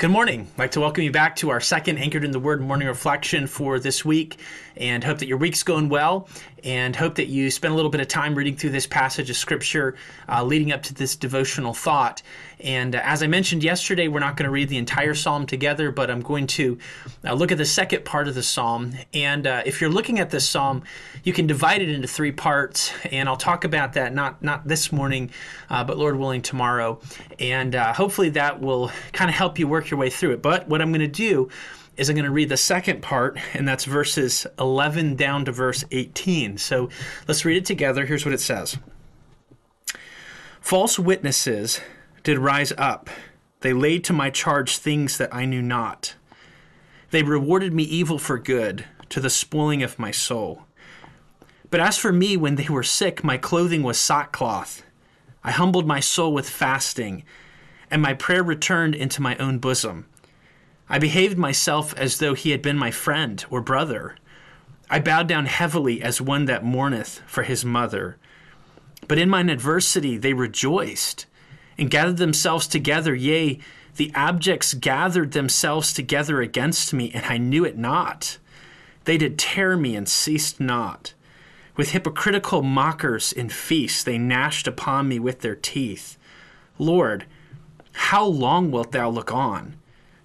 Good morning. I'd like to welcome you back to our second Anchored in the Word morning reflection for this week and hope that your week's going well and hope that you spend a little bit of time reading through this passage of Scripture uh, leading up to this devotional thought. And uh, as I mentioned yesterday, we're not going to read the entire psalm together, but I'm going to uh, look at the second part of the psalm. And uh, if you're looking at this psalm, you can divide it into three parts, and I'll talk about that not not this morning, uh, but Lord willing tomorrow. And uh, hopefully that will kind of help you work your way through it. But what I'm going to do is I'm going to read the second part, and that's verses 11 down to verse 18. So let's read it together. Here's what it says False witnesses did rise up, they laid to my charge things that I knew not. They rewarded me evil for good, to the spoiling of my soul. But as for me, when they were sick, my clothing was sackcloth. I humbled my soul with fasting, and my prayer returned into my own bosom. I behaved myself as though he had been my friend or brother. I bowed down heavily as one that mourneth for his mother. But in mine adversity they rejoiced and gathered themselves together. Yea, the abjects gathered themselves together against me, and I knew it not. They did tear me and ceased not. With hypocritical mockers in feasts they gnashed upon me with their teeth. Lord, how long wilt thou look on?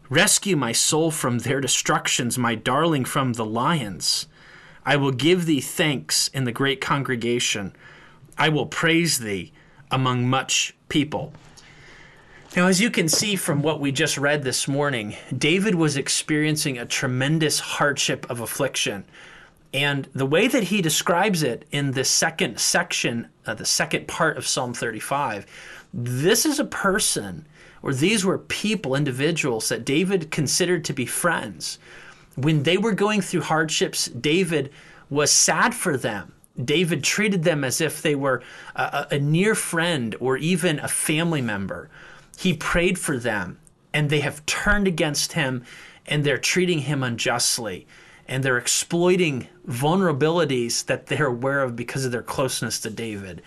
Rescue my soul from their destructions, my darling from the lions. I will give thee thanks in the great congregation. I will praise thee among much people. Now, as you can see from what we just read this morning, David was experiencing a tremendous hardship of affliction. And the way that he describes it in the second section, uh, the second part of Psalm 35, this is a person or these were people, individuals that David considered to be friends. When they were going through hardships, David was sad for them. David treated them as if they were a, a near friend or even a family member. He prayed for them, and they have turned against him and they're treating him unjustly and they're exploiting vulnerabilities that they're aware of because of their closeness to David.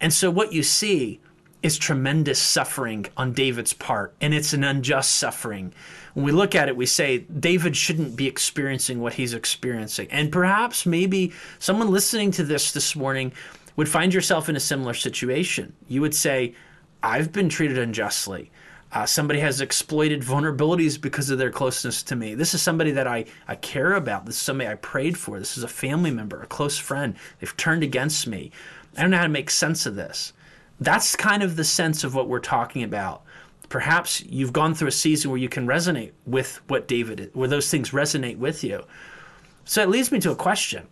And so, what you see is tremendous suffering on David's part, and it's an unjust suffering. When we look at it, we say David shouldn't be experiencing what he's experiencing. And perhaps maybe someone listening to this this morning would find yourself in a similar situation. You would say, I've been treated unjustly. Uh, somebody has exploited vulnerabilities because of their closeness to me. This is somebody that I, I care about. This is somebody I prayed for. This is a family member, a close friend. They've turned against me. I don't know how to make sense of this. That's kind of the sense of what we're talking about. Perhaps you've gone through a season where you can resonate with what David, where those things resonate with you. So it leads me to a question.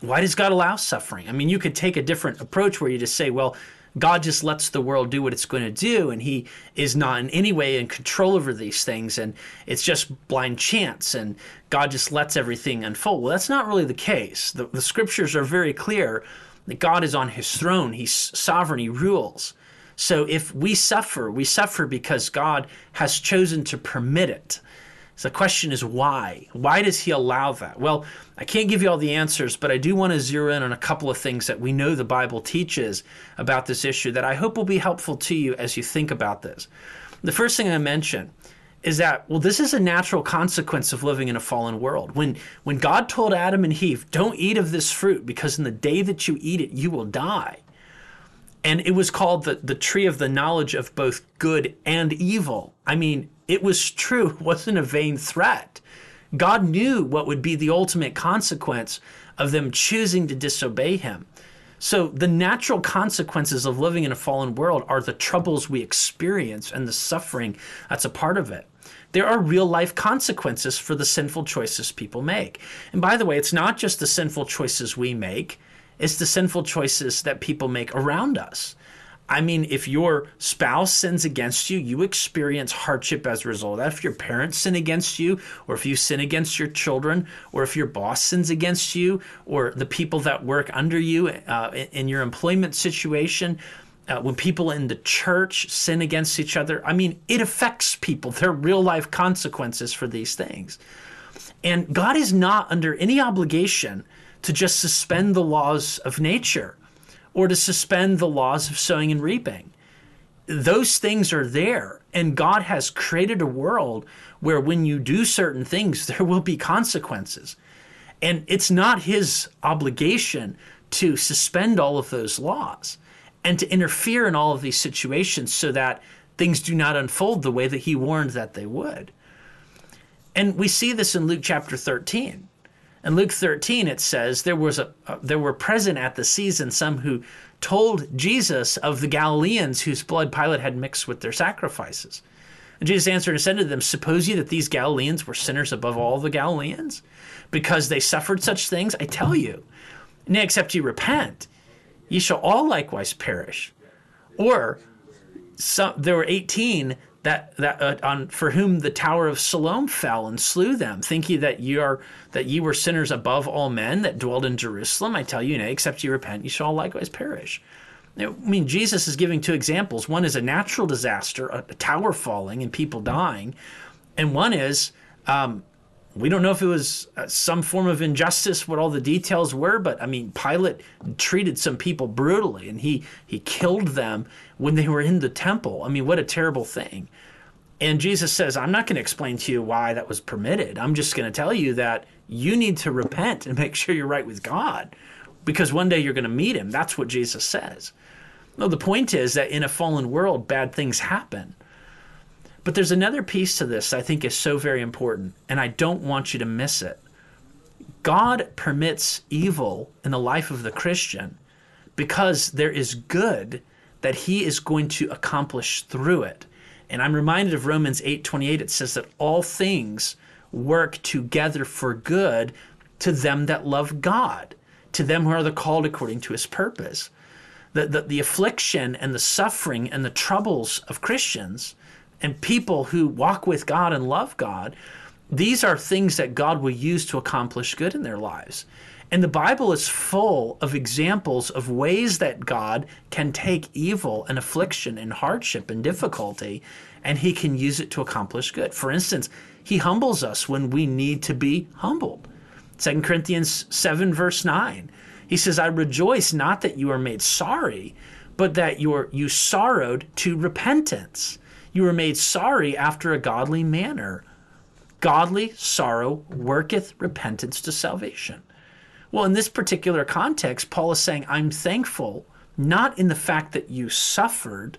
Why does God allow suffering? I mean, you could take a different approach where you just say, well, God just lets the world do what it's going to do, and He is not in any way in control over these things, and it's just blind chance, and God just lets everything unfold. Well, that's not really the case. The, the scriptures are very clear that God is on his throne, he's sovereign, he rules. So if we suffer, we suffer because God has chosen to permit it. So the question is why? Why does he allow that? Well, I can't give you all the answers, but I do want to zero in on a couple of things that we know the Bible teaches about this issue that I hope will be helpful to you as you think about this. The first thing I mentioned is that well this is a natural consequence of living in a fallen world. When when god told adam and eve don't eat of this fruit because in the day that you eat it you will die. And it was called the, the tree of the knowledge of both good and evil. I mean it was true it wasn't a vain threat. God knew what would be the ultimate consequence of them choosing to disobey him so, the natural consequences of living in a fallen world are the troubles we experience and the suffering that's a part of it. There are real life consequences for the sinful choices people make. And by the way, it's not just the sinful choices we make, it's the sinful choices that people make around us. I mean, if your spouse sins against you, you experience hardship as a result. If your parents sin against you, or if you sin against your children, or if your boss sins against you, or the people that work under you uh, in your employment situation, uh, when people in the church sin against each other, I mean, it affects people. There are real life consequences for these things. And God is not under any obligation to just suspend the laws of nature or to suspend the laws of sowing and reaping. those things are there. And God has created a world where when you do certain things, there will be consequences. And it's not his obligation to suspend all of those laws and to interfere in all of these situations so that things do not unfold the way that he warned that they would. And we see this in Luke chapter 13. In Luke 13, it says there was a uh, there were present at the season some who told Jesus of the Galileans whose blood Pilate had mixed with their sacrifices. And Jesus answered and said to them, Suppose ye that these Galileans were sinners above all the Galileans? Because they suffered such things? I tell you, nay, except ye repent, ye shall all likewise perish. Or some, there were 18 that that uh, on for whom the tower of Siloam fell and slew them. Think ye that ye are that ye were sinners above all men that dwelled in Jerusalem? I tell you, nay, except ye repent, ye shall likewise perish. I mean, Jesus is giving two examples. One is a natural disaster, a, a tower falling and people dying, and one is um, we don't know if it was uh, some form of injustice, what all the details were, but I mean, Pilate treated some people brutally, and he he killed them when they were in the temple. I mean, what a terrible thing. And Jesus says, I'm not going to explain to you why that was permitted. I'm just going to tell you that you need to repent and make sure you're right with God because one day you're going to meet him. That's what Jesus says. No, the point is that in a fallen world, bad things happen. But there's another piece to this I think is so very important, and I don't want you to miss it. God permits evil in the life of the Christian because there is good that he is going to accomplish through it. And I'm reminded of Romans 8:28 it says that all things work together for good to them that love God, to them who are the called according to his purpose the, the, the affliction and the suffering and the troubles of Christians and people who walk with God and love God, these are things that God will use to accomplish good in their lives. And the Bible is full of examples of ways that God can take evil and affliction and hardship and difficulty and he can use it to accomplish good. For instance, he humbles us when we need to be humbled. 2 Corinthians 7, verse 9 he says, I rejoice not that you are made sorry, but that you, are, you sorrowed to repentance. You were made sorry after a godly manner. Godly sorrow worketh repentance to salvation. Well, in this particular context, Paul is saying, I'm thankful not in the fact that you suffered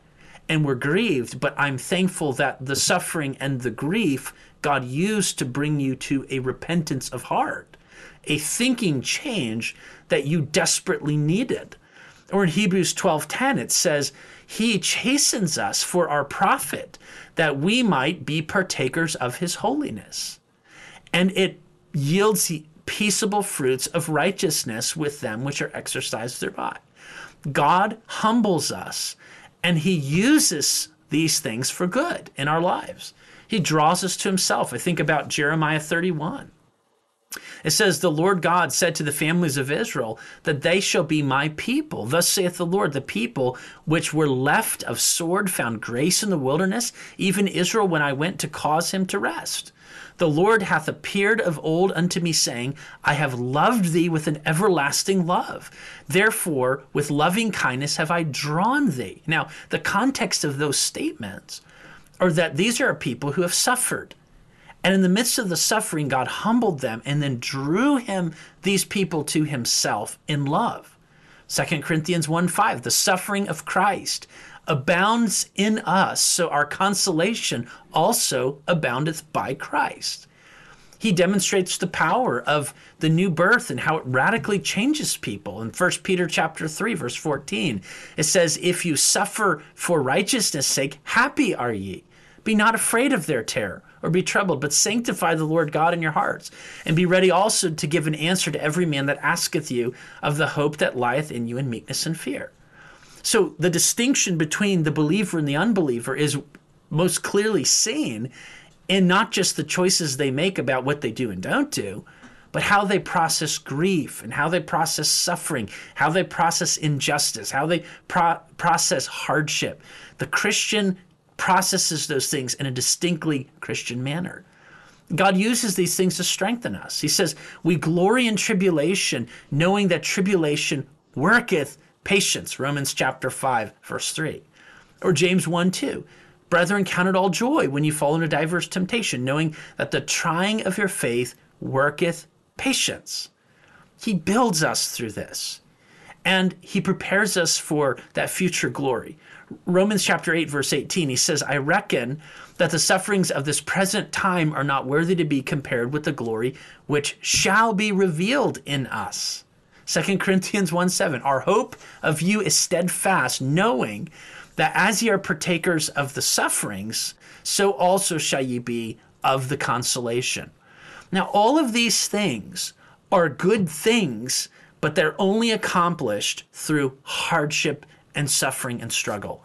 and were grieved, but I'm thankful that the suffering and the grief God used to bring you to a repentance of heart, a thinking change that you desperately needed. Or in Hebrews 12:10 it says, "He chastens us for our profit, that we might be partakers of his holiness." And it yields peaceable fruits of righteousness with them which are exercised thereby. God humbles us and he uses these things for good in our lives. He draws us to himself. I think about Jeremiah 31. It says, The Lord God said to the families of Israel that they shall be my people. Thus saith the Lord, the people which were left of sword found grace in the wilderness, even Israel when I went to cause him to rest. The Lord hath appeared of old unto me, saying, I have loved thee with an everlasting love. Therefore, with loving kindness have I drawn thee. Now, the context of those statements are that these are people who have suffered. And in the midst of the suffering, God humbled them and then drew him these people to himself in love. 2 Corinthians 1 5, the suffering of Christ abounds in us, so our consolation also aboundeth by Christ. He demonstrates the power of the new birth and how it radically changes people. In 1 Peter chapter 3 verse 14, it says, "If you suffer for righteousness' sake, happy are ye. Be not afraid of their terror, or be troubled, but sanctify the Lord God in your hearts, and be ready also to give an answer to every man that asketh you of the hope that lieth in you in meekness and fear. So the distinction between the believer and the unbeliever is most clearly seen in not just the choices they make about what they do and don't do, but how they process grief and how they process suffering, how they process injustice, how they pro- process hardship. The Christian processes those things in a distinctly Christian manner. God uses these things to strengthen us. He says, We glory in tribulation, knowing that tribulation worketh patience. Romans chapter 5, verse 3. Or James 1 2. Brethren, count it all joy when you fall into diverse temptation, knowing that the trying of your faith worketh patience. He builds us through this and he prepares us for that future glory. Romans chapter 8, verse 18, he says, I reckon that the sufferings of this present time are not worthy to be compared with the glory which shall be revealed in us. 2 Corinthians 1 7, our hope of you is steadfast, knowing that as ye are partakers of the sufferings, so also shall ye be of the consolation. Now, all of these things are good things, but they're only accomplished through hardship and suffering and struggle.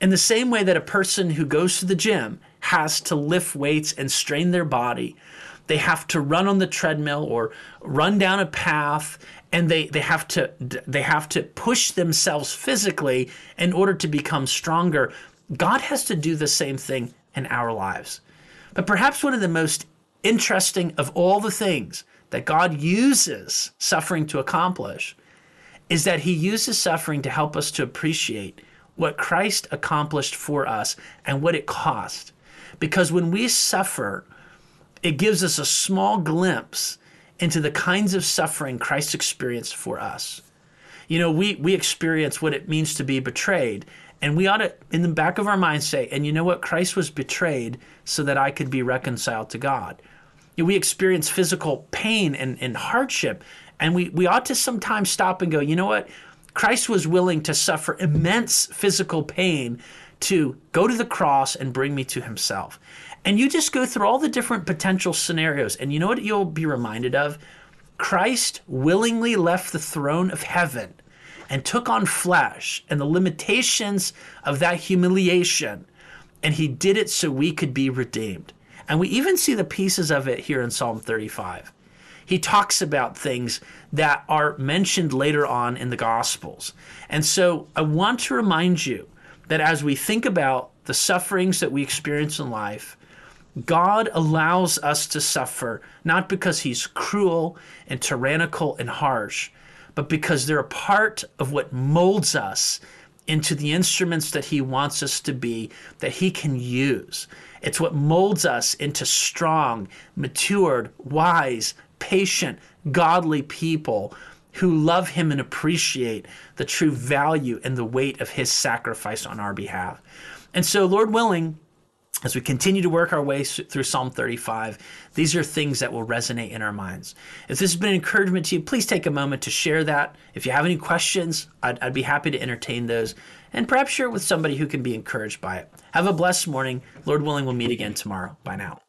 In the same way that a person who goes to the gym has to lift weights and strain their body, they have to run on the treadmill or run down a path and they, they have to they have to push themselves physically in order to become stronger. God has to do the same thing in our lives. But perhaps one of the most interesting of all the things that God uses suffering to accomplish is that he uses suffering to help us to appreciate what Christ accomplished for us and what it cost. Because when we suffer, it gives us a small glimpse into the kinds of suffering Christ experienced for us. You know, we, we experience what it means to be betrayed, and we ought to, in the back of our minds, say, and you know what? Christ was betrayed so that I could be reconciled to God. You know, we experience physical pain and, and hardship, and we, we ought to sometimes stop and go, you know what? Christ was willing to suffer immense physical pain to go to the cross and bring me to himself. And you just go through all the different potential scenarios. And you know what you'll be reminded of? Christ willingly left the throne of heaven and took on flesh and the limitations of that humiliation. And he did it so we could be redeemed. And we even see the pieces of it here in Psalm 35 he talks about things that are mentioned later on in the Gospels. And so I want to remind you that as we think about the sufferings that we experience in life, God allows us to suffer not because he's cruel and tyrannical and harsh, but because they're a part of what molds us into the instruments that he wants us to be, that he can use. It's what molds us into strong, matured, wise, patient, godly people who love him and appreciate the true value and the weight of his sacrifice on our behalf. And so, Lord willing, as we continue to work our way through Psalm 35, these are things that will resonate in our minds. If this has been an encouragement to you, please take a moment to share that. If you have any questions, I'd, I'd be happy to entertain those and perhaps share it with somebody who can be encouraged by it. Have a blessed morning. Lord willing, we'll meet again tomorrow. Bye now.